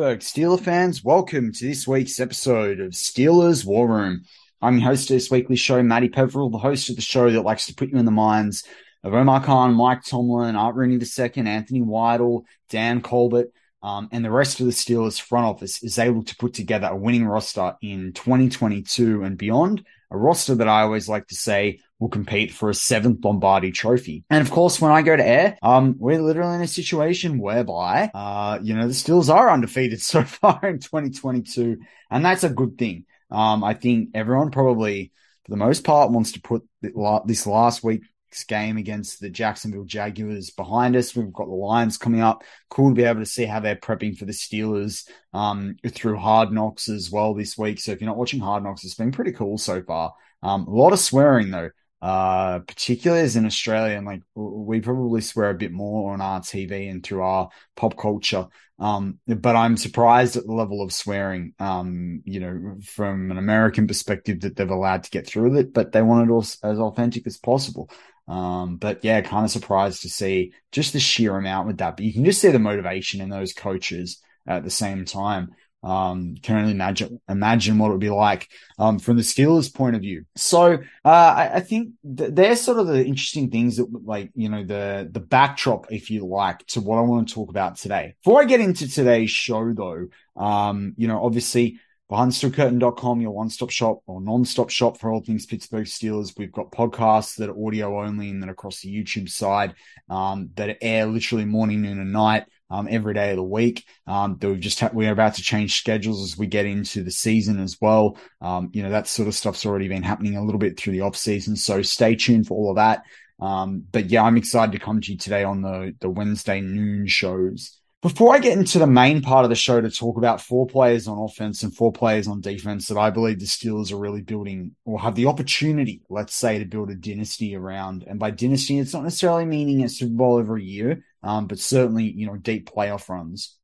Pittsburgh Steeler fans, welcome to this week's episode of Steelers War Room. I'm your host of this weekly show, Matty Peverell, the host of the show that likes to put you in the minds of Omar Khan, Mike Tomlin, Art Rooney II, Anthony Weidl, Dan Colbert, um, and the rest of the Steelers front office is able to put together a winning roster in 2022 and beyond. A roster that I always like to say will compete for a seventh Lombardi trophy. And of course, when I go to air, um, we're literally in a situation whereby, uh, you know, the Steelers are undefeated so far in 2022. And that's a good thing. Um, I think everyone probably, for the most part, wants to put this last week's game against the Jacksonville Jaguars behind us. We've got the Lions coming up. Cool to be able to see how they're prepping for the Steelers um, through Hard Knocks as well this week. So if you're not watching Hard Knocks, it's been pretty cool so far. Um, a lot of swearing though uh, particularly as an Australian, like we probably swear a bit more on our TV and through our pop culture. Um, but I'm surprised at the level of swearing, um, you know, from an American perspective that they've allowed to get through it, but they want it all as authentic as possible. Um, but yeah, kind of surprised to see just the sheer amount with that. But you can just see the motivation in those coaches at the same time. Um, can only imagine imagine what it would be like um, from the Steelers' point of view. So uh, I, I, think th- they're sort of the interesting things that, like you know, the the backdrop, if you like, to what I want to talk about today. Before I get into today's show, though, um, you know, obviously BehindSteelCurtain.com, your one-stop shop or non-stop shop for all things Pittsburgh Steelers. We've got podcasts that are audio only and then across the YouTube side um, that air literally morning, noon, and night um, every day of the week. Um, that we've just ha- we're about to change schedules as we get into the season as well. Um, you know that sort of stuff's already been happening a little bit through the off season, so stay tuned for all of that. Um, but yeah, I'm excited to come to you today on the the Wednesday noon shows. Before I get into the main part of the show to talk about four players on offense and four players on defense that I believe the Steelers are really building or have the opportunity, let's say, to build a dynasty around. And by dynasty, it's not necessarily meaning a Super Bowl every year, um, but certainly, you know, deep playoff runs.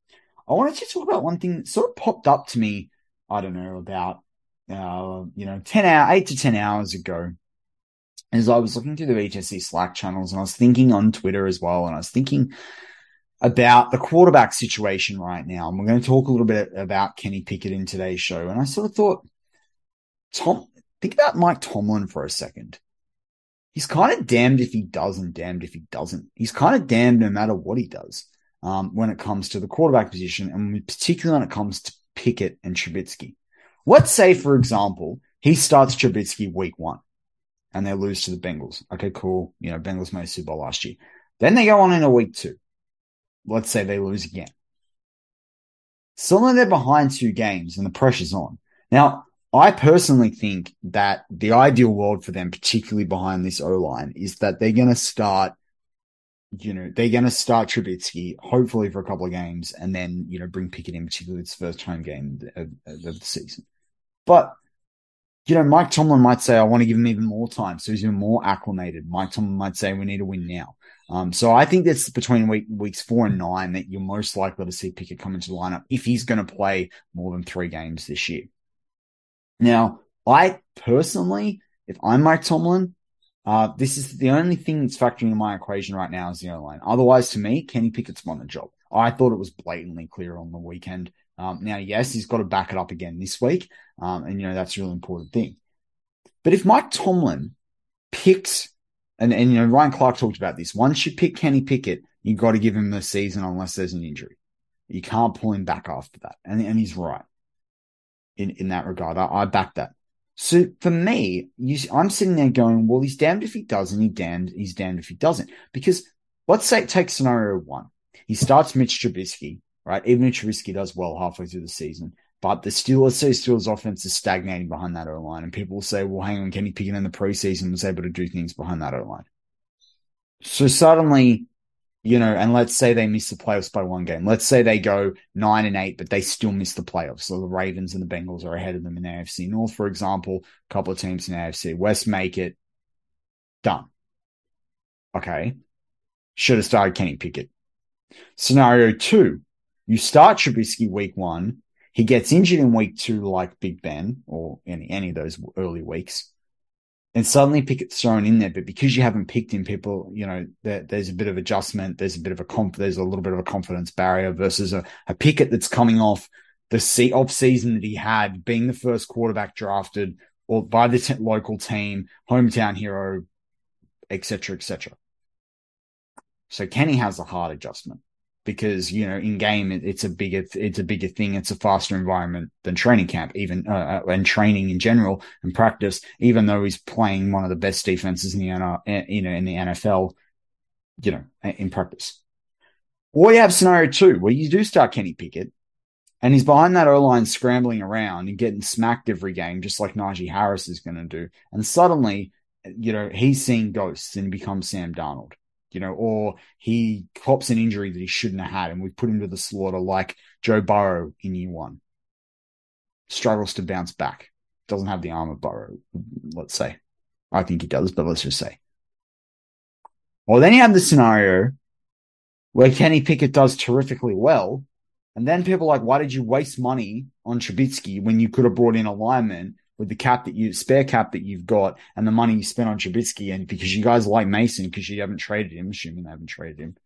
I wanted to talk about one thing that sort of popped up to me, I don't know, about, uh, you know, 10 hour, eight to 10 hours ago as I was looking through the BTSC Slack channels and I was thinking on Twitter as well. And I was thinking, about the quarterback situation right now. And we're going to talk a little bit about Kenny Pickett in today's show. And I sort of thought, Tom, think about Mike Tomlin for a second. He's kind of damned if he does and damned if he doesn't. He's kind of damned no matter what he does. um, when it comes to the quarterback position, and particularly when it comes to Pickett and Trubisky. Let's say, for example, he starts Trubisky week one and they lose to the Bengals. Okay, cool. You know, Bengals made Super Bowl last year. Then they go on in a week two. Let's say they lose again. Suddenly they're behind two games and the pressure's on. Now, I personally think that the ideal world for them, particularly behind this O line, is that they're going to start, you know, they're going to start Trubisky, hopefully for a couple of games, and then, you know, bring Pickett in, particularly its first home game of, of the season. But, you know, Mike Tomlin might say, I want to give him even more time. So he's even more acclimated. Mike Tomlin might say, we need to win now. Um, so I think that's between week, weeks four and nine that you're most likely to see Pickett come into the lineup if he's going to play more than three games this year. Now, I personally, if I'm Mike Tomlin, uh, this is the only thing that's factoring in my equation right now is the O line. Otherwise, to me, Kenny Pickett's won the job. I thought it was blatantly clear on the weekend. Um, now, yes, he's got to back it up again this week. Um, and, you know, that's a really important thing. But if Mike Tomlin picks, and, and, you know, Ryan Clark talked about this, once you pick Kenny Pickett, you've got to give him the season unless there's an injury. You can't pull him back after that. And, and he's right in, in that regard. I, I back that. So for me, you, I'm sitting there going, well, he's damned if he does and he damned, he's damned if he doesn't. Because let's say take scenario one. He starts Mitch Trubisky, right? Even if Trubisky does well halfway through the season, but the Steelers say Steelers offense is stagnating behind that O line. And people will say, well, hang on, Kenny Pickett in the preseason was able to do things behind that O line. So suddenly you know, and let's say they miss the playoffs by one game. Let's say they go nine and eight, but they still miss the playoffs. So the Ravens and the Bengals are ahead of them in the AFC North, for example. A couple of teams in the AFC West make it. Done. Okay. Should have started Kenny Pickett. Scenario two, you start Trubisky week one. He gets injured in week two, like Big Ben or any, any of those early weeks and suddenly Pickett's thrown in there. But because you haven't picked him, people, you know, there, there's a bit of adjustment. There's a bit of a comp, there's a little bit of a confidence barrier versus a, a Pickett that's coming off the off season that he had, being the first quarterback drafted or by the t- local team, hometown hero, etc., etc. So Kenny has a hard adjustment because you know in game it, it's a bigger it's a bigger thing. It's a faster environment than training camp even uh, uh and training in general and practice even though he's playing one of the best defenses in the eh, you know in the NFL you know in practice. Or you have scenario two where you do start Kenny Pickett and he's behind that O line scrambling around and getting smacked every game just like Najee Harris is going to do and suddenly you know he's seeing ghosts and becomes Sam Darnold you know, or he cops an injury that he shouldn't have had and we put him to the slaughter like Joe Burrow in year one. Struggles to bounce back. Doesn't have the arm of Burrow, let's say. I think he does, but let's just say. Well, then you have the scenario where Kenny Pickett does terrifically well. And then people are like, why did you waste money on Trubisky when you could have brought in a lineman with the cap that you spare cap that you've got and the money you spent on Trubisky, and because you guys like Mason because you haven't traded him, assuming they haven't traded him.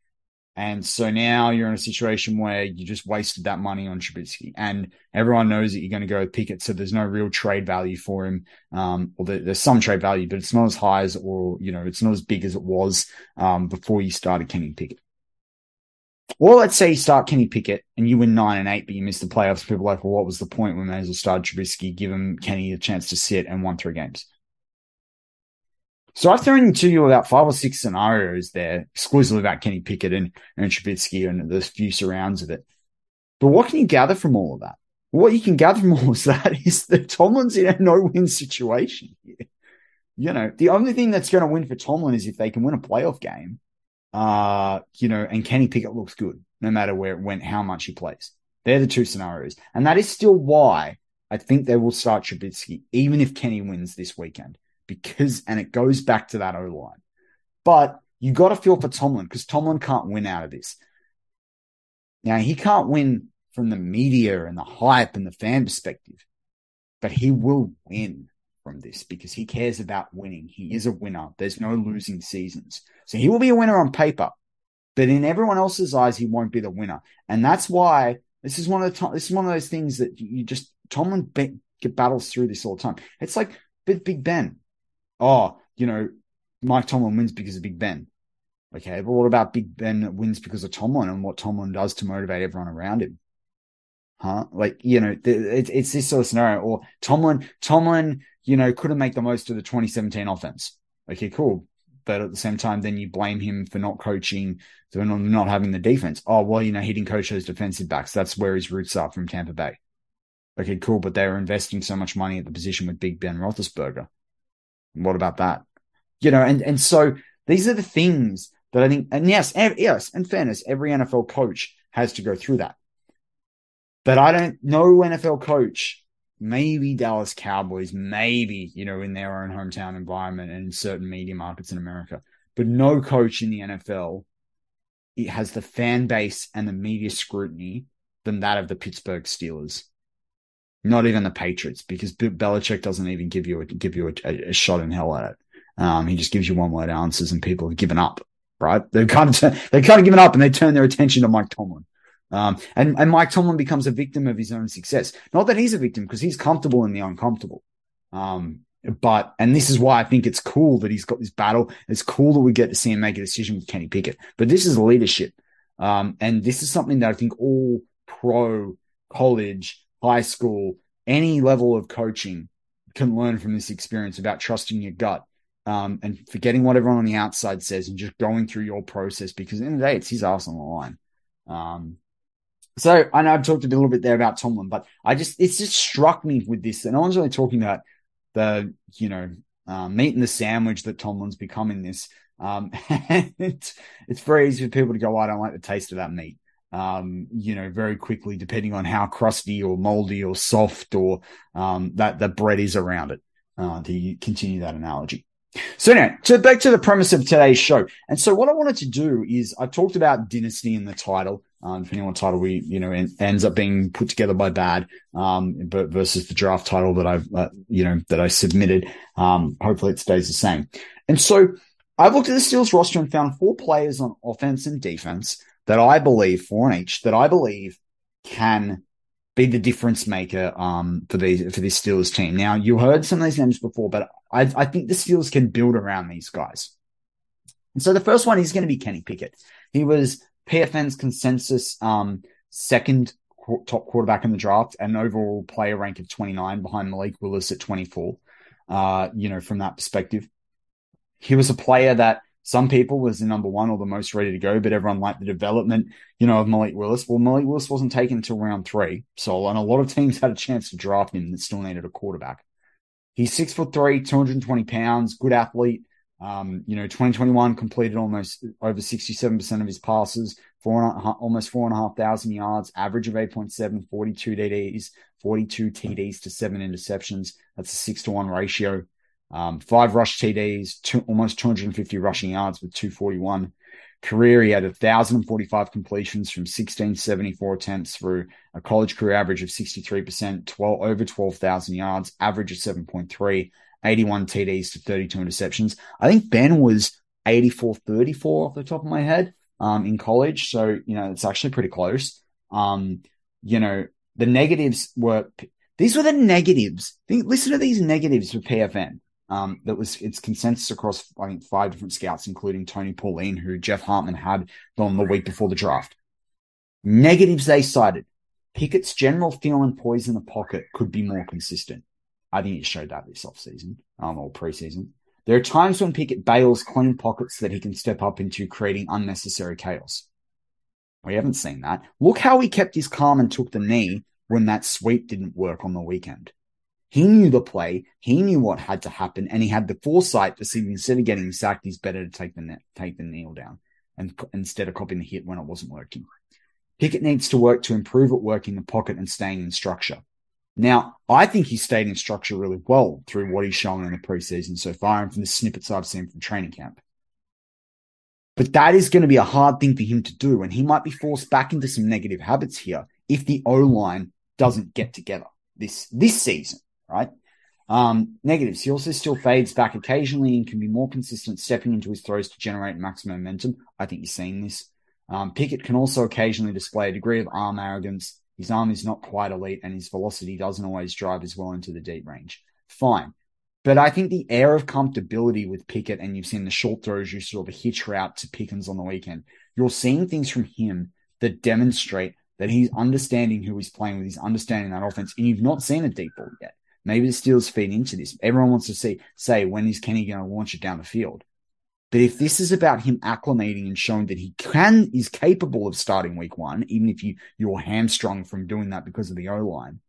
And so now you're in a situation where you just wasted that money on Trubisky, and everyone knows that you're going to go with Pickett, so there's no real trade value for him. Um, or there's some trade value, but it's not as high as, or you know, it's not as big as it was um, before you started Kenny Pickett. Or let's say you start Kenny Pickett and you win nine and eight, but you miss the playoffs. People are like, well, what was the point? We may as well start Trubisky, give him Kenny a chance to sit and won three games. So I've thrown to you about five or six scenarios there, exclusively about Kenny Pickett and, and Trubisky and the few surrounds of it. But what can you gather from all of that? What you can gather from all of that is that Tomlin's in a no-win situation here. You know, the only thing that's going to win for Tomlin is if they can win a playoff game uh, you know, and Kenny Pickett looks good no matter where it went, how much he plays. They're the two scenarios. And that is still why I think they will start Trubisky, even if Kenny wins this weekend, because, and it goes back to that O line. But you got to feel for Tomlin because Tomlin can't win out of this. Now, he can't win from the media and the hype and the fan perspective, but he will win from this because he cares about winning. He is a winner. There's no losing seasons. So he will be a winner on paper, but in everyone else's eyes, he won't be the winner. And that's why this is one of the this is one of those things that you just Tomlin be, battles through this all the time. It's like Big, Big Ben. Oh, you know, Mike Tomlin wins because of Big Ben. Okay, but what about Big Ben wins because of Tomlin and what Tomlin does to motivate everyone around him? Huh? Like, you know, it's, it's this sort of scenario. Or Tomlin, Tomlin, you know, couldn't make the most of the 2017 offense. Okay, cool. But at the same time, then you blame him for not coaching, for not having the defense. Oh, well, you know, he didn't coach those defensive backs. That's where his roots are from Tampa Bay. Okay, cool. But they were investing so much money at the position with Big Ben Roethlisberger. What about that? You know, and, and so these are the things that I think, and yes, yes, in fairness, every NFL coach has to go through that. But I don't know NFL coach, maybe Dallas Cowboys, maybe, you know, in their own hometown environment and in certain media markets in America, but no coach in the NFL it has the fan base and the media scrutiny than that of the Pittsburgh Steelers. Not even the Patriots, because Belichick doesn't even give you a, give you a, a shot in hell at it. Um, he just gives you one word answers, and people have given up right? They've kind of they've kind of given up and they turn their attention to Mike Tomlin. Um, and, and Mike Tomlin becomes a victim of his own success. Not that he's a victim because he's comfortable in the uncomfortable. Um, but, and this is why I think it's cool that he's got this battle. It's cool that we get to see him make a decision with Kenny Pickett, but this is leadership. Um, and this is something that I think all pro college, high school, any level of coaching can learn from this experience about trusting your gut um, and forgetting what everyone on the outside says and just going through your process because in the the day, it's his ass on the line. Um, so I know I've talked a little bit there about Tomlin, but I just, it's just struck me with this. And no one's really talking about the, you know, um, meat and the sandwich that Tomlin's become in this. Um, it's, it's very easy for people to go, oh, I don't like the taste of that meat. Um, you know, very quickly, depending on how crusty or moldy or soft or, um, that the bread is around it, uh, to continue that analogy. So now, to back to the premise of today's show. And so what I wanted to do is I talked about dynasty in the title, um, depending on title we, you know, ends up being put together by bad, um, but versus the draft title that I've, uh, you know, that I submitted. Um, hopefully it stays the same. And so I've looked at the Steelers roster and found four players on offense and defense that I believe, four on each, that I believe can be the difference maker um, for these for this Steelers team. Now you heard some of these names before, but I, I think the Steelers can build around these guys. And so the first one is going to be Kenny Pickett. He was PFN's consensus um, second top quarterback in the draft, and overall player rank of 29 behind Malik Willis at 24. Uh, you know, from that perspective, he was a player that some people was the number one or the most ready to go, but everyone liked the development, you know, of Malik Willis. Well, Malik Willis wasn't taken until round three. So, and a lot of teams had a chance to draft him that still needed a quarterback. He's six foot three, 220 pounds, good athlete. Um, you know, 2021 completed almost over 67% of his passes, four almost four and a half thousand yards, average of 8.7, 42 TDs, 42 TDs to seven interceptions. That's a six to one ratio. Um, five rush TDs, two, almost 250 rushing yards with 241. Career, he had 1,045 completions from 1674 attempts through a college career average of 63%, 12, over 12,000 yards, average of 7.3, 81 TDs to 32 interceptions. I think Ben was 84 34 off the top of my head um, in college. So, you know, it's actually pretty close. Um, you know, the negatives were, these were the negatives. Think, listen to these negatives for PFN um, that was its consensus across I think five different scouts, including Tony Pauline, who Jeff Hartman had on the week before the draft. Negatives they cited: Pickett's general feel and poise in the pocket could be more consistent. I think it showed that this offseason um, or preseason. There are times when Pickett bails clean pockets that he can step up into, creating unnecessary chaos. We haven't seen that. Look how he kept his calm and took the knee when that sweep didn't work on the weekend. He knew the play. He knew what had to happen, and he had the foresight to see instead of getting sacked, he's better to take the net, take the kneel down, and instead of copying the hit when it wasn't working. Pickett needs to work to improve at working the pocket and staying in structure. Now, I think he stayed in structure really well through what he's shown in the preseason so far, and from the snippets I've seen from training camp. But that is going to be a hard thing for him to do, and he might be forced back into some negative habits here if the O line doesn't get together this this season right? Um, negatives. He also still fades back occasionally and can be more consistent stepping into his throws to generate maximum momentum. I think you're seeing this. Um, Pickett can also occasionally display a degree of arm arrogance. His arm is not quite elite and his velocity doesn't always drive as well into the deep range. Fine. But I think the air of comfortability with Pickett, and you've seen the short throws, you of a hitch route to Pickens on the weekend. You're seeing things from him that demonstrate that he's understanding who he's playing with, he's understanding that offense, and you've not seen a deep ball yet. Maybe the Steelers feed into this. Everyone wants to see, say, when is Kenny going to launch it down the field? But if this is about him acclimating and showing that he can is capable of starting week one, even if you you're hamstrung from doing that because of the O line,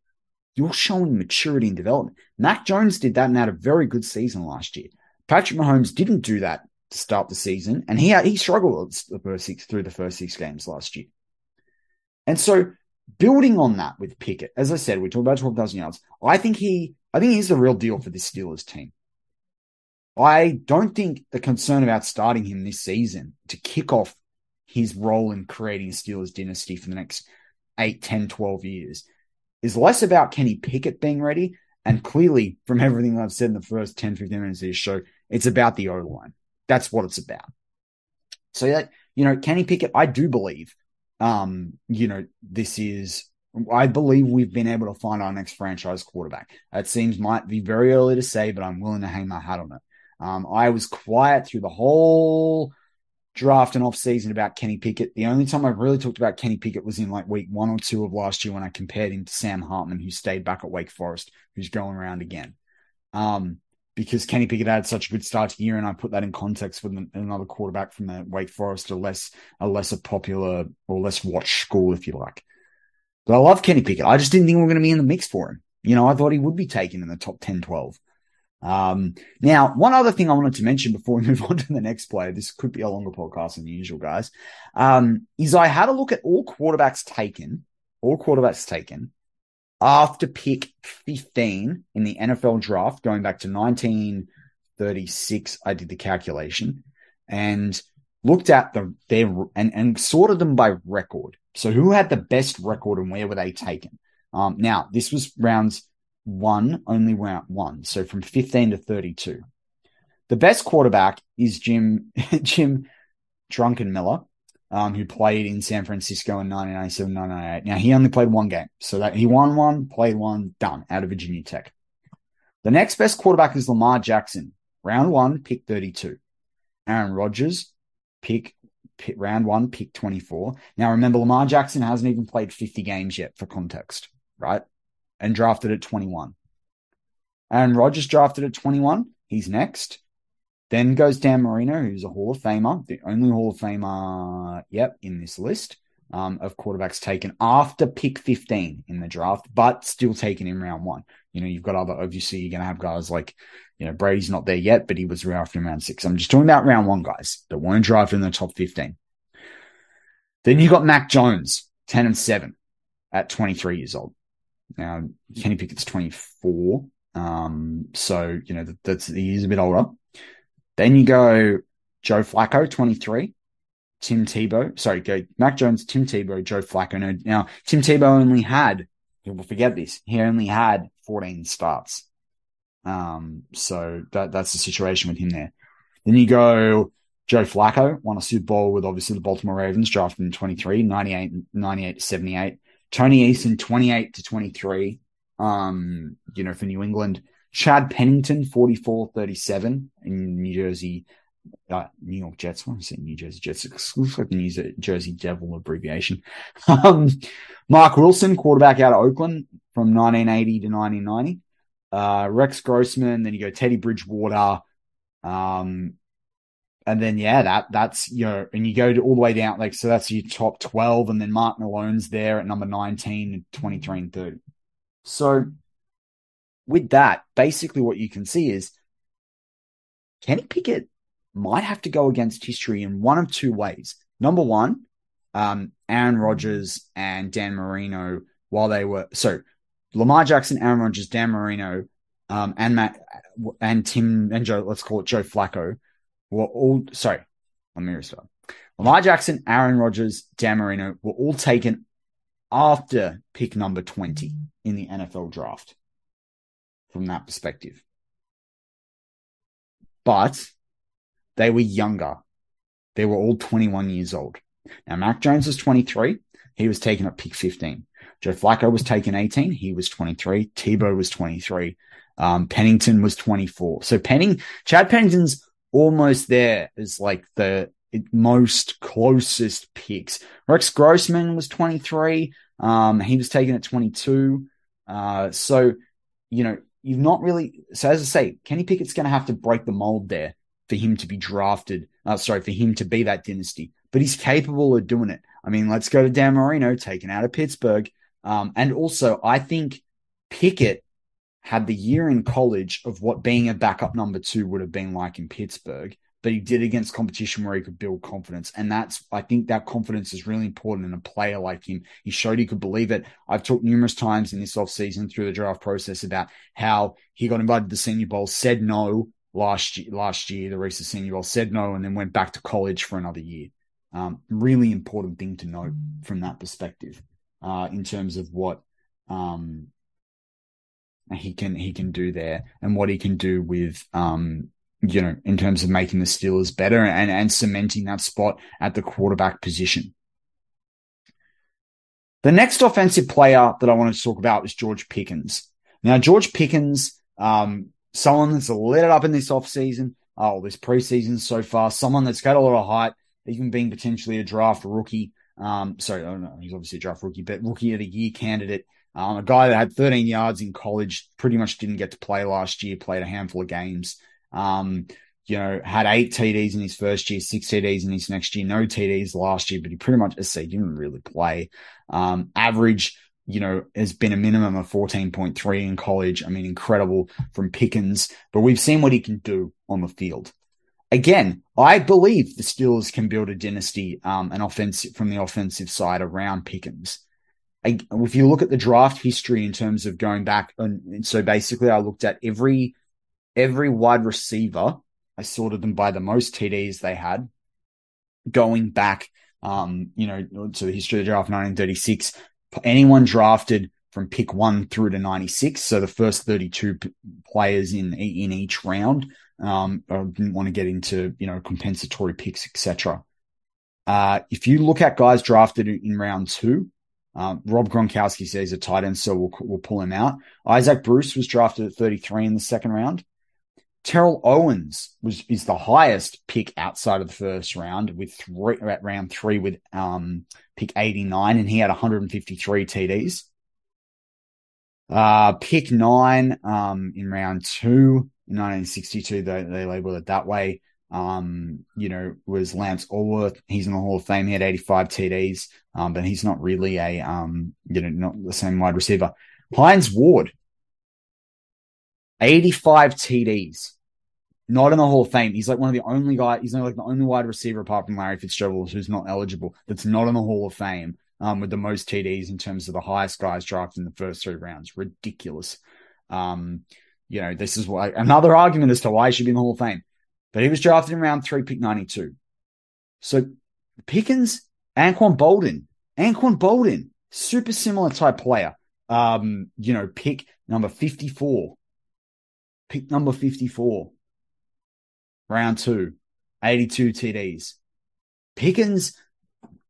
you're showing maturity and development. Mac Jones did that and had a very good season last year. Patrick Mahomes didn't do that to start the season, and he he struggled the first six through the first six games last year. And so building on that with Pickett, as I said, we talked about 12,000 yards. I think he, I think he's the real deal for this Steelers team. I don't think the concern about starting him this season to kick off his role in creating a Steelers dynasty for the next 8, 10, 12 years is less about Kenny Pickett being ready. And clearly, from everything I've said in the first 10, 15 minutes of this show, it's about the O line. That's what it's about. So that, you know, Kenny Pickett, I do believe, um, you know, this is I believe we've been able to find our next franchise quarterback. It seems might be very early to say, but I'm willing to hang my hat on it. Um, I was quiet through the whole draft and off season about Kenny Pickett. The only time I've really talked about Kenny Pickett was in like week one or two of last year when I compared him to Sam Hartman, who stayed back at Wake Forest, who's going around again. Um, because Kenny Pickett had such a good start to the year, and I put that in context with another quarterback from the Wake Forest, a less a lesser popular or less watched school, if you like. But I love Kenny Pickett. I just didn't think we were going to be in the mix for him. You know, I thought he would be taken in the top 10, 12. Um, now, one other thing I wanted to mention before we move on to the next player, this could be a longer podcast than usual, guys, um, is I had a look at all quarterbacks taken, all quarterbacks taken after pick 15 in the NFL draft, going back to 1936, I did the calculation and looked at the, their, and, and sorted them by record. So who had the best record and where were they taken? Um, now this was rounds one, only round one. So from 15 to 32. The best quarterback is Jim, Jim Druckenmiller, um, who played in San Francisco in 1997, 1998. Now he only played one game. So that he won one, played one, done out of Virginia Tech. The next best quarterback is Lamar Jackson. Round one, pick 32. Aaron Rodgers, pick, pick round one, pick 24. Now remember, Lamar Jackson hasn't even played 50 games yet for context, right? And drafted at 21. Aaron Rodgers drafted at 21. He's next. Then goes Dan Marino, who's a Hall of Famer, the only Hall of Famer, yep, in this list um, of quarterbacks taken after pick 15 in the draft, but still taken in round one. You know, you've got other, obviously, you're going to have guys like, you know, Brady's not there yet, but he was drafted in round six. I'm just talking about round one guys that weren't drafted in the top 15. Then you got Mac Jones, 10 and 7 at 23 years old. Now, Kenny Pickett's 24. Um, so, you know, that, that's, he's a bit older. Then you go Joe Flacco, 23. Tim Tebow, sorry, go Mac Jones, Tim Tebow, Joe Flacco. No, now, Tim Tebow only had, people forget this, he only had 14 starts. Um, so that, that's the situation with him there. Then you go Joe Flacco, won a Super Bowl with obviously the Baltimore Ravens, drafted in 23, 98, 98 to 78. Tony Eason, 28 to 23, um, you know, for New England. Chad Pennington, 44 37 in New Jersey, uh, New York Jets. What am I saying? New Jersey Jets. It looks like the New Jersey Devil abbreviation. um, Marc Wilson, quarterback out of Oakland from 1980 to 1990. Uh, Rex Grossman, then you go Teddy Bridgewater, um, and then yeah, that that's you know, and you go to all the way down, like so that's your top twelve, and then Mark Malone's there at number 19, 23, and 30. So with that, basically what you can see is Kenny Pickett might have to go against history in one of two ways. Number one, um, Aaron Rodgers and Dan Marino, while they were so Lamar Jackson, Aaron Rodgers, Dan Marino, um, and Matt and Tim and Joe, let's call it Joe Flacco were all sorry, let me restart. Lamar Jackson, Aaron Rodgers, Dan Marino were all taken after pick number 20 in the NFL draft from that perspective. But they were younger. They were all 21 years old. Now, Mac Jones was 23. He was taken at pick 15. Joe Flacco was taken 18. He was 23. Tebow was 23. Um, Pennington was 24. So Penning, Chad Pennington's almost there as like the most closest picks. Rex Grossman was 23. Um, he was taken at 22. Uh, so, you know, you've not really, so as I say, Kenny Pickett's going to have to break the mold there for him to be drafted. Uh, sorry, for him to be that dynasty, but he's capable of doing it. I mean, let's go to Dan Marino, taken out of Pittsburgh. Um, and also, I think Pickett had the year in college of what being a backup number two would have been like in Pittsburgh, but he did against competition where he could build confidence. And that's, I think that confidence is really important in a player like him. He showed he could believe it. I've talked numerous times in this offseason through the draft process about how he got invited to the Senior Bowl, said no last year, last year, the recent Senior Bowl, said no, and then went back to college for another year. Um, really important thing to note from that perspective, uh, in terms of what, um, he can he can do there and what he can do with um you know in terms of making the Steelers better and and cementing that spot at the quarterback position. The next offensive player that I wanted to talk about is George Pickens. Now George Pickens, um, someone that's lit it up in this offseason, oh this preseason so far, someone that's got a lot of height, even being potentially a draft rookie. Um, sorry, I don't know, he's obviously a draft rookie, but rookie of the year candidate. Um, a guy that had 13 yards in college, pretty much didn't get to play last year, played a handful of games. Um, you know, had eight TDs in his first year, six TDs in his next year, no TDs last year, but he pretty much, as I say, didn't really play. Um, average, you know, has been a minimum of 14.3 in college. I mean, incredible from Pickens, but we've seen what he can do on the field. Again, I believe the Steelers can build a dynasty, um, an offensive from the offensive side around Pickens. If you look at the draft history in terms of going back, and, and, so basically, I looked at every every wide receiver. I sorted them by the most TDs they had, going back, um, you know, to the history of the draft, 1936. Anyone drafted from pick one through to 96, so the first 32 p- players in in each round. Um, I didn't want to get into you know compensatory picks, etc. Uh, if you look at guys drafted in round two, um, Rob Gronkowski says he's a tight end, so we'll, we'll pull him out. Isaac Bruce was drafted at 33 in the second round. Terrell Owens was is the highest pick outside of the first round with three at round three with um pick 89 and he had 153 TDs. Uh pick nine um in round two in 1962 they, they labeled it that way um, you know, was Lance Alworth. He's in the Hall of Fame. He had 85 TDs, um, but he's not really a, um, you know, not the same wide receiver. Hines Ward, 85 TDs, not in the Hall of Fame. He's like one of the only guy. He's like the only wide receiver apart from Larry Fitzgerald who's not eligible. That's not in the Hall of Fame. Um, with the most TDs in terms of the highest guys drafted in the first three rounds, ridiculous. Um, you know, this is why another argument as to why he should be in the Hall of Fame but he was drafted in round three, pick 92. So Pickens, Anquan Boldin, Anquan Boldin, super similar type player. Um, you know, pick number 54, pick number 54, round two, 82 TDs. Pickens,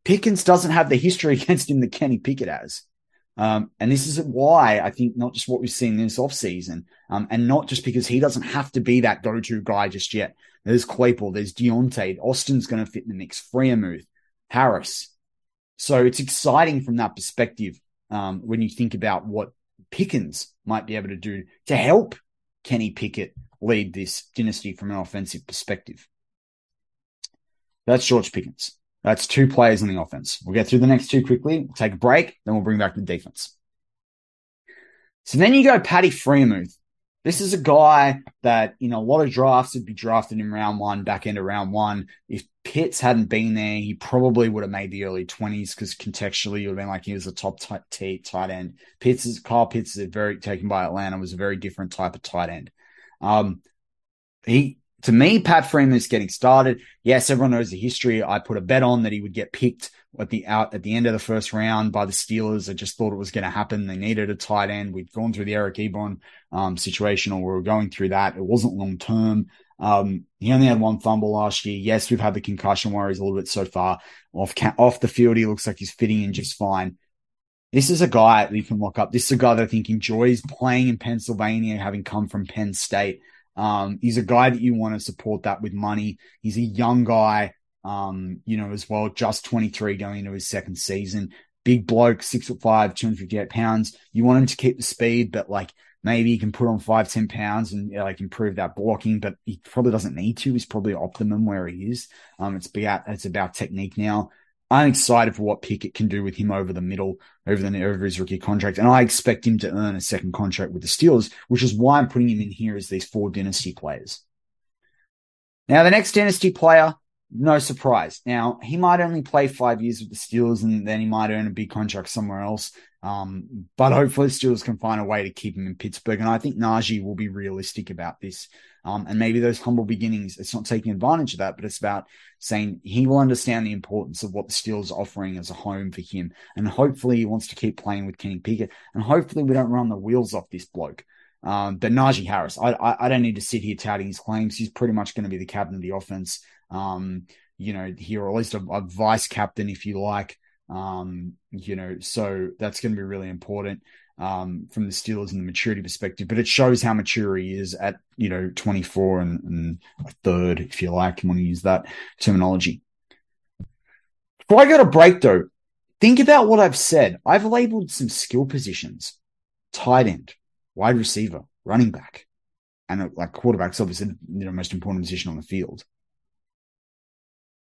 Pickens doesn't have the history against him that Kenny Pickett has. Um, and this is why I think not just what we've seen this offseason, um, and not just because he doesn't have to be that go-to guy just yet. There's Claypool, there's Diontae, Austin's going to fit in the mix, Freiermuth, Harris. So it's exciting from that perspective um, when you think about what Pickens might be able to do to help Kenny Pickett lead this dynasty from an offensive perspective. That's George Pickens. That's two players in the offense. We'll get through the next two quickly. We'll take a break, then we'll bring back the defense. So then you go Patty Freiermuth. This is a guy that in a lot of drafts would be drafted in round one, back end of round one. If Pitts hadn't been there, he probably would have made the early twenties because contextually it would have been like he was a top tight, tight, tight end. Pitts is Kyle Pitts is a very taken by Atlanta was a very different type of tight end. Um, he to me, Pat Freiermuth is getting started. Yes, everyone knows the history. I put a bet on that he would get picked at the out at the end of the first round by the Steelers. I just thought it was going to happen. They needed a tight end. We'd gone through the Eric Ebron um, situation, or we were going through that. It wasn't long term. Um, he only had one fumble last year. Yes, we've had the concussion worries a little bit so far. Off ca- off the field, he looks like he's fitting in just fine. This is a guy that you can look up. This is a guy that I think enjoys playing in Pennsylvania, having come from Penn State. Um, he's a guy that you want to support that with money. He's a young guy, um, you know, as well, just 23 going into his second season. Big bloke, six foot five, 258 pounds. You want him to keep the speed, but like maybe he can put on five, 10 pounds and like improve that blocking, but he probably doesn't need to. He's probably optimum where he is. Um, it's about, it's about technique now. I'm excited for what Pickett can do with him over the middle, over the over his rookie contract, and I expect him to earn a second contract with the Steelers, which is why I'm putting him in here as these four dynasty players. Now, the next dynasty player, no surprise. Now, he might only play five years with the Steelers, and then he might earn a big contract somewhere else. Um, but hopefully, the Steelers can find a way to keep him in Pittsburgh, and I think Najee will be realistic about this. Um, and maybe those humble beginnings, it's not taking advantage of that, but it's about saying he will understand the importance of what the Steelers are offering as a home for him. And hopefully he wants to keep playing with Kenny Pickett. And hopefully we don't run the wheels off this bloke. Um, but Najee Harris, I, I, I, don't need to sit here touting his claims. He's pretty much going to be the captain of the offense. Um, you know, here, or at least a, a vice captain, if you like. Um, you know, so that's going to be really important um, from the Steelers and the maturity perspective, but it shows how mature he is at, you know, 24 and, and a third, if you like, you want to use that terminology. Before I go to break though, think about what I've said. I've labeled some skill positions, tight end, wide receiver, running back, and like quarterback's obviously you know most important position on the field.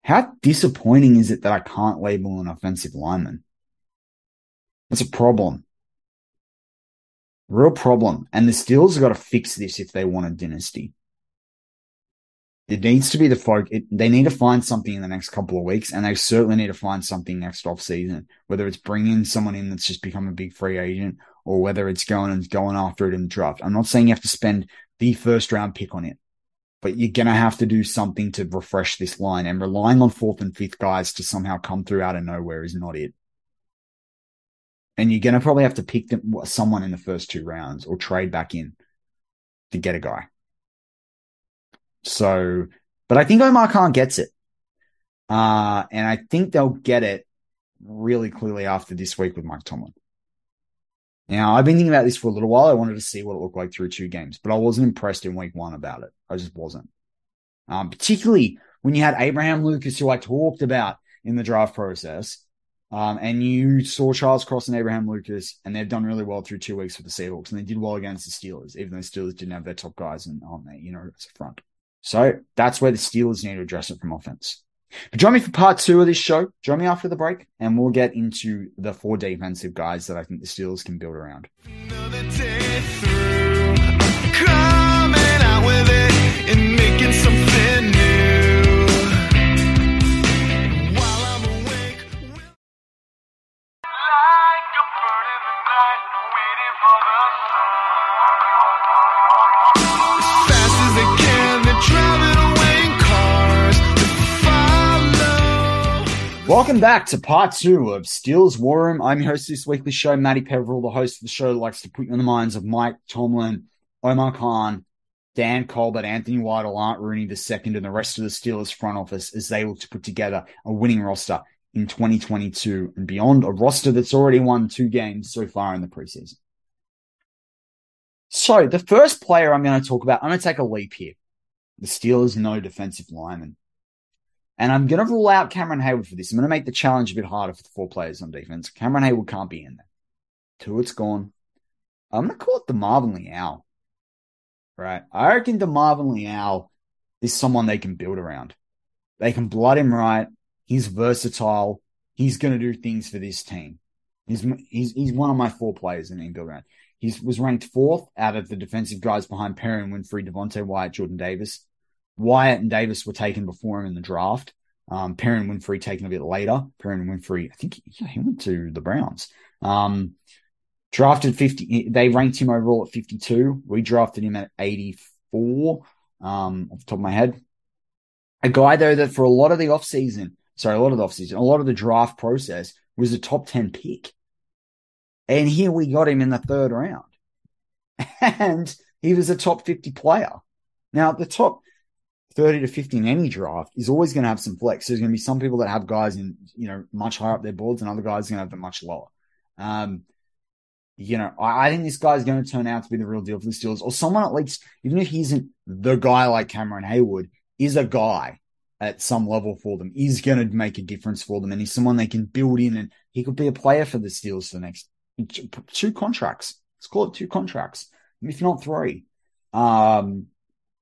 How disappointing is it that I can't label an offensive lineman? That's a problem. Real problem. And the Steelers have got to fix this if they want a dynasty. It needs to be the folk. It, they need to find something in the next couple of weeks, and they certainly need to find something next off season. Whether it's bringing someone in that's just become a big free agent, or whether it's going and going after it in the draft. I'm not saying you have to spend the first round pick on it, but you're gonna have to do something to refresh this line. And relying on fourth and fifth guys to somehow come through out of nowhere is not it and you're going to probably have to pick them, someone in the first two rounds or trade back in to get a guy. So, but I think Omar Khan gets it. Uh, and I think they'll get it really clearly after this week with Mike Tomlin. Now, I've been thinking about this for a little while. I wanted to see what it looked like through two games, but I wasn't impressed in week one about it. I just wasn't. Um, particularly when you had Abraham Lucas, who I talked about in the draft process, um, and you saw Charles Cross and Abraham Lucas, and they've done really well through two weeks with the Seahawks, and they did well against the Steelers, even though the Steelers didn't have their top guys on, there, you know, as a front. So that's where the Steelers need to address it from offense. But join me for part two of this show. Join me after the break, and we'll get into the four defensive guys that I think the Steelers can build around. Welcome back to part two of Steelers War Room. I'm your host of this weekly show, Matty Peverell, the host of the show that likes to put you in the minds of Mike Tomlin, Omar Khan, Dan Colbert, Anthony Weidl, Art Rooney II, and the rest of the Steelers front office as they look to put together a winning roster in 2022 and beyond, a roster that's already won two games so far in the preseason. So the first player I'm going to talk about, I'm going to take a leap here. The Steelers no defensive lineman. And I'm going to rule out Cameron Heyward for this. I'm going to make the challenge a bit harder for the four players on defense. Cameron Heyward can't be in there. Two, it's gone. I'm going to call it DeMarvin Leal. Right. I reckon DeMarvin Leal is someone they can build around. They can blood him right. He's versatile. He's going to do things for this team. He's, he's, he's one of my four players in the build. He was ranked fourth out of the defensive guys behind Perrin Winfrey, Devonte Wyatt, Jordan Davis. Wyatt and Davis were taken before him in the draft. Um, Perrin Winfrey taken a bit later. Perrin Winfrey, I think he went to the Browns. Um, drafted 50, they ranked him overall at 52. We drafted him at 84, um, off the top of my head. A guy though that for a lot of the offseason, sorry, a lot of the offseason, a lot of the draft process was a top 10 pick. And here we got him in the third round. And he was a top 50 player. Now, the top, 30 to 50 in any draft is always going to have some flex. There's going to be some people that have guys in, you know, much higher up their boards and other guys are going to have them much lower. Um, you know, I, I, think this guy's going to turn out to be the real deal for the Steelers, or someone at least, even if he isn't the guy like Cameron Heyward, is a guy at some level for them, is going to make a difference for them, and he's someone they can build in, and he could be a player for the Steelers for the next two contracts. Let's call it two contracts, if not three. Um,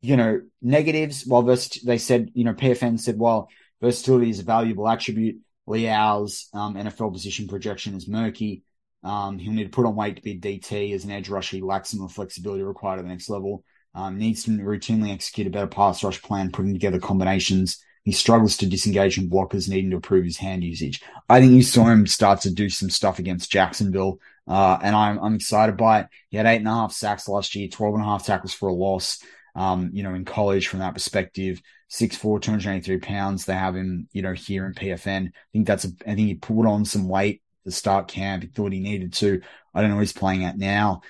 you know, negatives. Well, they said, you know, PFN said, well, versatility is a valuable attribute. Leal's um, NFL position projection is murky. Um, he'll need to put on weight to be DT as an edge rusher. He lacks some of the flexibility required at the next level. Um, needs to routinely execute a better pass rush plan, putting together combinations. He struggles to disengage from blockers, needing to improve his hand usage. I think you saw him start to do some stuff against Jacksonville, uh, and I'm, I'm excited by it. He had eight and a half sacks last year, 12 and a half tackles for a loss. Um, you know, in college from that perspective, 6'4", 283 pounds. They have him, you know, here in PFN. I think that's a, I think he pulled on some weight the start camp. He thought he needed to. I don't know he's playing at now.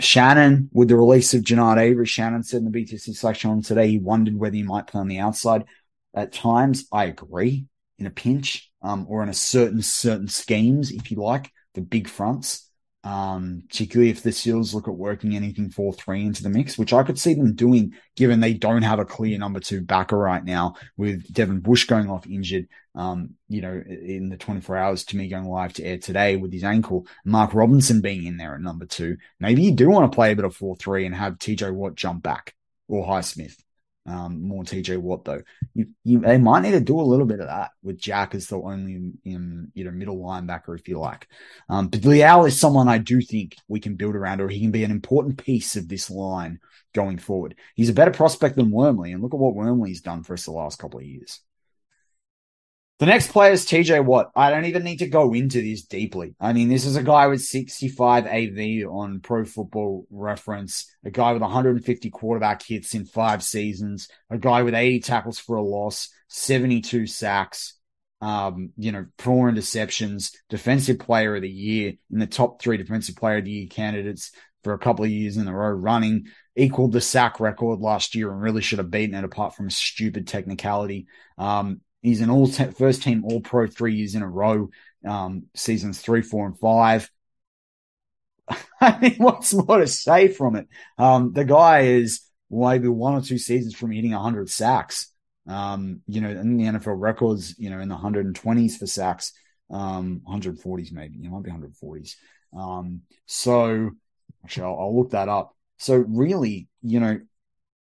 Shannon, with the release of Genard Avery, Shannon said in the BTSC selection on today, he wondered whether he might play on the outside. At times, I agree in a pinch, um, or in a certain, certain schemes, if you like, the big fronts. Um, particularly if the Steelers look at working anything 4 3 into the mix, which I could see them doing given they don't have a clear number two backer right now with Devin Bush going off injured. Um, you know, in the 24 hours to me going live to air today with his ankle, Mark Robinson being in there at number two. Maybe you do want to play a bit of 4 3 and have TJ Watt jump back or Highsmith. Um, more TJ Watt though. You, you, they might need to do a little bit of that with Jack as the only in, you know middle linebacker if you like. Um, but Leal is someone I do think we can build around, or he can be an important piece of this line going forward. He's a better prospect than Wormley, and look at what Wormley's done for us the last couple of years. The next player is TJ Watt. I don't even need to go into this deeply. I mean, this is a guy with 65 AV on Pro Football Reference, a guy with 150 quarterback hits in five seasons, a guy with 80 tackles for a loss, 72 sacks, um, you know, four interceptions, defensive player of the year in the top three defensive player of the year candidates for a couple of years in a row running, equaled the sack record last year and really should have beaten it apart from a stupid technicality. Um, He's an all te- first team All Pro three years in a row, um, seasons three, four, and five. I mean, what's more to say from it? Um, the guy is maybe one or two seasons from hitting 100 sacks. Um, you know, in the NFL records, you know, in the 120s for sacks, um, 140s maybe, it might be 140s. Um, so actually, I'll, I'll look that up. So really, you know,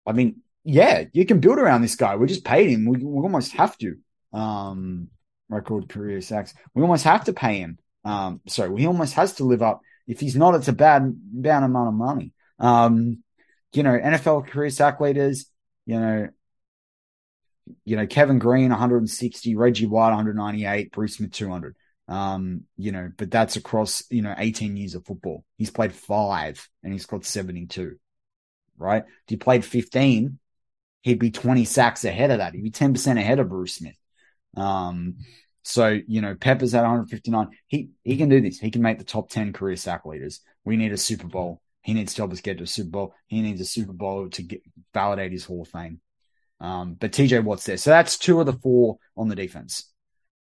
I mean, yeah, you can build around this guy. We just paid him. We, we almost have to. Um, record career sacks. We almost have to pay him. Um, so he almost has to live up. If he's not, it's a bad, bad amount of money. Um, you know, NFL career sack leaders, you know, you know, Kevin Greene, 160, Reggie White, 198, Bruce Smith, 200. Um, you know, but that's across, you know, 18 years of football. He's played five and he's got 72, right? If he played 15, he'd be 20 sacks ahead of that. He'd be 10% ahead of Bruce Smith. Um, so, you know, Peppers at 159. He, he can do this. He can make the top 10 career sack leaders. We need a Super Bowl. He needs to help us get to a Super Bowl. He needs a Super Bowl to get, validate his Hall of Fame. Um, but TJ Watt's there. So that's two of the four on the defense.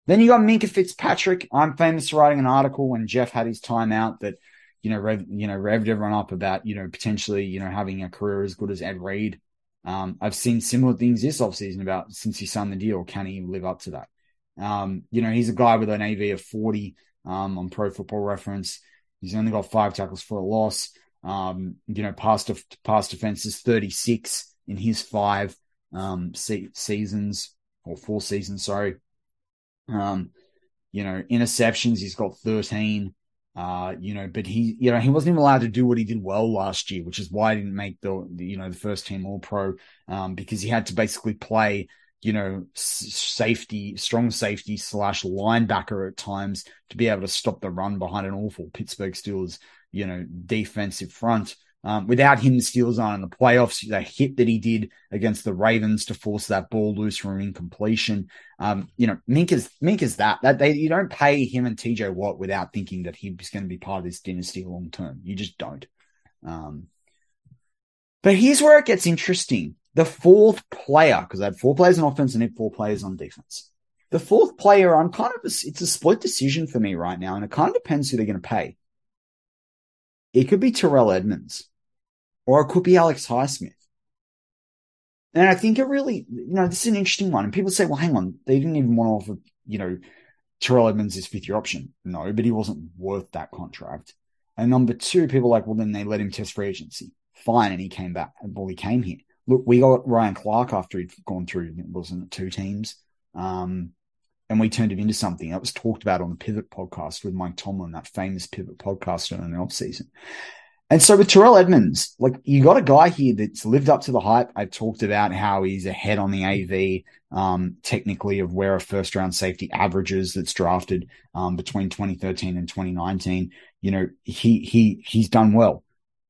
Then you got Minkah Fitzpatrick. I'm famous for writing an article when Jeff had his time out that, you know, rev, you know, revved everyone up about, you know, potentially, you know, having a career as good as Ed Reed. Um, I've seen similar things this offseason about since he signed the deal. Can he live up to that? Um, you know, he's a guy with an AV of 40 um, on Pro Football Reference. He's only got five tackles for a loss. Um, you know, past def- past defenses 36 in his five um, se- seasons or four seasons. Sorry. Um, you know, interceptions he's got 13. Uh, you know, but he, you know, he wasn't even allowed to do what he did well last year, which is why he didn't make the, you know, the first team all pro, um, because he had to basically play, you know, safety, strong safety slash linebacker at times to be able to stop the run behind an awful Pittsburgh Steelers, you know, defensive front. Um, without him, Steelers aren't in the playoffs. The hit that he did against the Ravens to force that ball loose from an incompletion. Um, you know, Mink is Mink is that that they you don't pay him and TJ Watt without thinking that he's going to be part of this dynasty long term. You just don't. Um, but here's where it gets interesting. The fourth player, because I had four players on offense and four players on defense. The fourth player, I'm kind of, a, it's a split decision for me right now, and it kind of depends who they're going to pay. It could be Terrell Edmunds, or it could be Alex Highsmith. And I think it really, you know, this is an interesting one. And people say, well, hang on, they didn't even want to offer, you know, Terrell Edmunds his fifth year option. No, but he wasn't worth that contract. And number two, people like, well, then they let him test free agency. Fine. And he came back. Well, he came here. Look, we got Ryan Clark after he'd gone through, wasn't it, two teams. Um, and we turned him into something that was talked about on the Pivot podcast with Mike Tomlin, that famous Pivot podcast during the offseason. And so with Terrell Edmunds, like you got a guy here that's lived up to the hype. I've talked about how he's ahead on the AV, um, technically of where a first round safety averages that's drafted, um, between 2013 and 2019. You know, he, he, he's done well.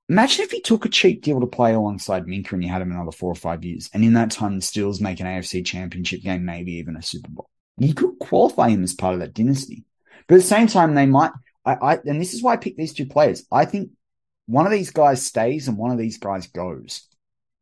Imagine if he took a cheap deal to play alongside Minkah and you had him another four or five years. And in that time, the Steelers make an AFC championship game, maybe even a Super Bowl. You could qualify him as part of that dynasty. But at the same time, they might, I, I and this is why I picked these two players. I think one of these guys stays and one of these guys goes.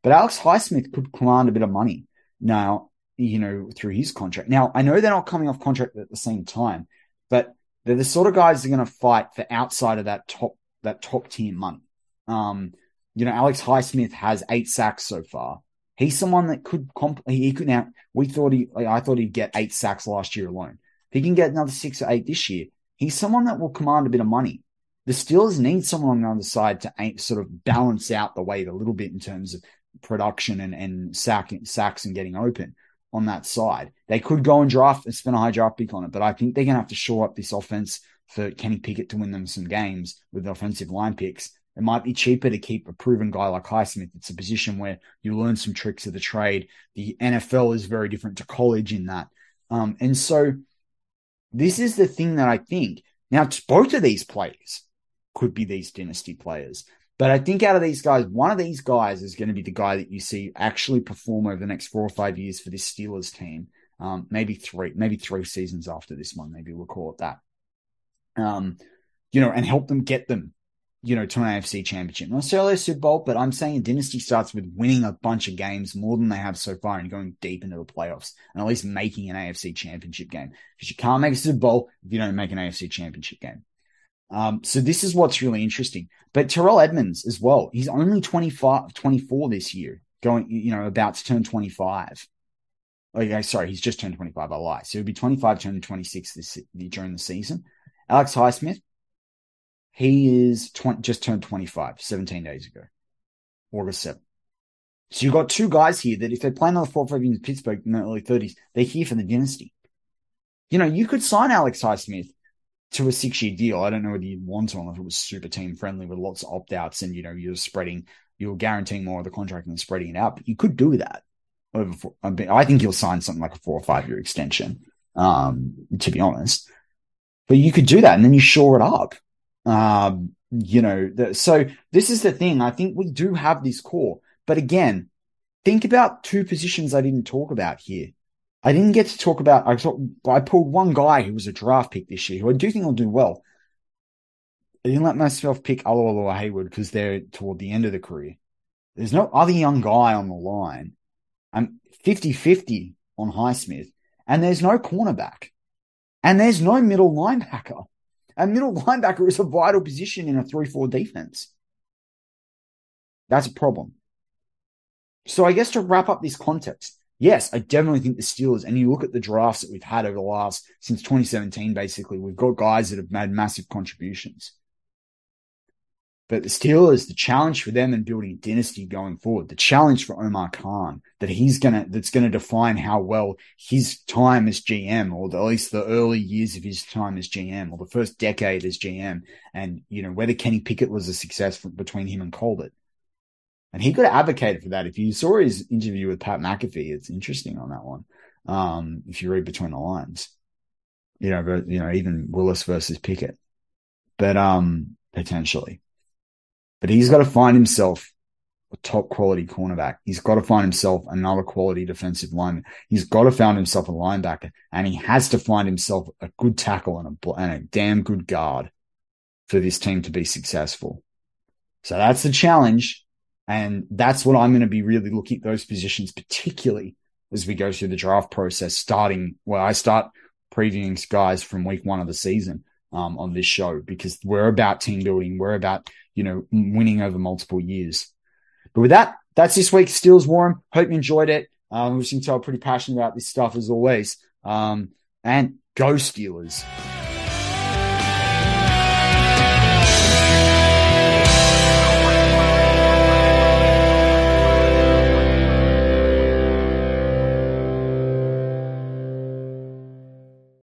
But Alex Highsmith could command a bit of money now, you know, through his contract. Now, I know they're not coming off contract at the same time, but they're the sort of guys that are going to fight for outside of that top, that top tier money. Um, you know, Alex Highsmith has eight sacks so far. He's someone that could comp- he could now. We thought he, like, I thought he'd get eight sacks last year alone. If he can get another six or eight this year, he's someone that will command a bit of money the Steelers need someone on the other side to sort of balance out the weight a little bit in terms of production and, and sack, sacks and getting open on that side. They could go and draft and spend a high draft pick on it, but I think they're going to have to shore up this offense for Kenny Pickett to win them some games with offensive line picks. It might be cheaper to keep a proven guy like Highsmith. It's a position where you learn some tricks of the trade. The NFL is very different to college in that. Um, and so this is the thing that I think. Now, both of these players could be these dynasty players. But I think out of these guys, one of these guys is going to be the guy that you see actually perform over the next four or five years for this Steelers team. Um, maybe three, maybe three seasons after this one, maybe we'll call it that. Um, you know, and help them get them, you know, to an AFC championship. Not necessarily a Super Bowl, but I'm saying a dynasty starts with winning a bunch of games more than they have so far and going deep into the playoffs and at least making an AFC championship game. Because you can't make a Super Bowl if you don't make an AFC championship game. Um, so this is what's really interesting. But Terrell Edmunds as well, he's only 25, 24 this year, going, you know, about to turn 25. Okay, sorry, he's just turned 25. I lie. So he'll be 25, turning 26 this during the season. Alex Highsmith, he is 20, just turned 25, 17 days ago, August 7th. So you've got two guys here that if they play another four or five years in Pittsburgh in the early 30s, they're here for the dynasty. You know, you could sign Alex Highsmith to a six year deal. I don't know whether you'd want to, if it was super team friendly with lots of opt outs and, you know, you're spreading, you're guaranteeing more of the contract and spreading it out, but you could do that over, four, I think you'll sign something like a four or five year extension, um, to be honest, but you could do that and then you shore it up. Um, you know, the, so this is the thing. I think we do have this core, but again, think about two positions I didn't talk about here. I didn't get to talk about. I I pulled one guy who was a draft pick this year, who I do think will do well. I didn't let myself pick Alua Heyward because they're toward the end of the career. There's no other young guy on the line. I'm 50 50 on Highsmith, and there's no cornerback, and there's no middle linebacker. A middle linebacker is a vital position in a 3 4 defense. That's a problem. So, I guess to wrap up this context, yes, I definitely think the Steelers, and you look at the drafts that we've had over the last, since 2017, basically, we've got guys that have made massive contributions. But the Steelers, the challenge for them in building a dynasty going forward, the challenge for Omar Khan that he's gonna, that's gonna define how well his time as GM, or at least the early years of his time as GM, or the first decade as GM, and you know whether Kenny Pickett was a success for, between him and Colbert. And he could have advocated for that. If you saw his interview with Pat McAfee, it's interesting on that one. Um, if you read between the lines, you know, but, you know, even Willis versus Pickett, but, um, potentially, but he's got to find himself a top quality cornerback. He's got to find himself another quality defensive lineman. He's got to find himself a linebacker and he has to find himself a good tackle and a, and a damn good guard for this team to be successful. So that's the challenge. And that's what I'm going to be really looking at those positions, particularly as we go through the draft process. Starting where I start previewing guys from week one of the season um, on this show because we're about team building. We're about you know winning over multiple years. But with that, that's this week's Steelers War Room. Hope you enjoyed it. Um, as you can tell, pretty passionate about this stuff as always. Um, and go Steelers.